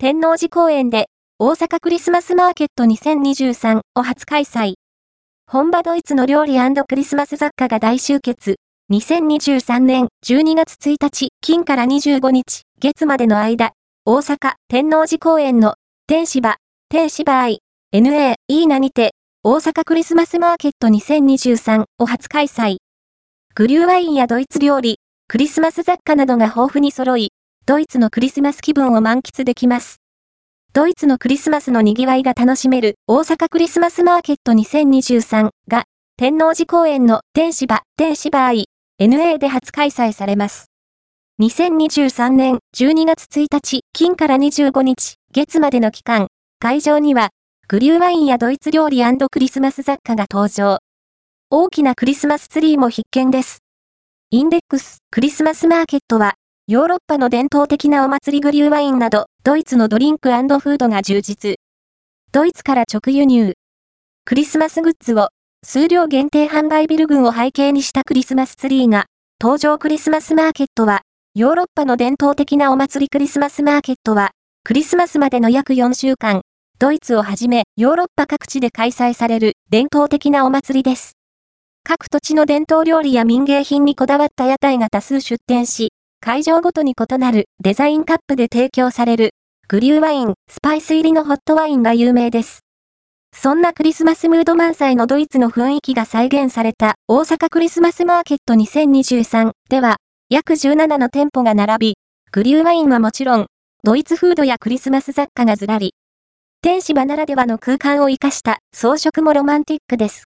天王寺公園で大阪クリスマスマーケット2023を初開催。本場ドイツの料理クリスマス雑貨が大集結。2023年12月1日金から25日月までの間、大阪天王寺公園の天芝、天芝愛、NA、イーナにて、大阪クリスマスマーケット2023を初開催。グリューワインやドイツ料理、クリスマス雑貨などが豊富に揃い、ドイツのクリスマス気分を満喫できます。ドイツのクリスマスの賑わいが楽しめる大阪クリスマスマーケット2023が天王寺公園の天芝、天芝愛、NA で初開催されます。2023年12月1日金から25日月までの期間、会場にはグリューワインやドイツ料理クリスマス雑貨が登場。大きなクリスマスツリーも必見です。インデックスクリスマスマーケットはヨーロッパの伝統的なお祭りグリューワインなどドイツのドリンクフードが充実。ドイツから直輸入。クリスマスグッズを数量限定販売ビル群を背景にしたクリスマスツリーが、登場クリスマスマーケットは、ヨーロッパの伝統的なお祭りクリスマスマーケットは、クリスマスまでの約4週間、ドイツをはじめヨーロッパ各地で開催される伝統的なお祭りです。各土地の伝統料理や民芸品にこだわった屋台が多数出店し、会場ごとに異なるデザインカップで提供されるグリューワイン、スパイス入りのホットワインが有名です。そんなクリスマスムード満載のドイツの雰囲気が再現された大阪クリスマスマーケット2023では、約17の店舗が並び、グリューワインはもちろん、ドイツフードやクリスマス雑貨がずらり。天使場ならではの空間を活かした装飾もロマンティックです。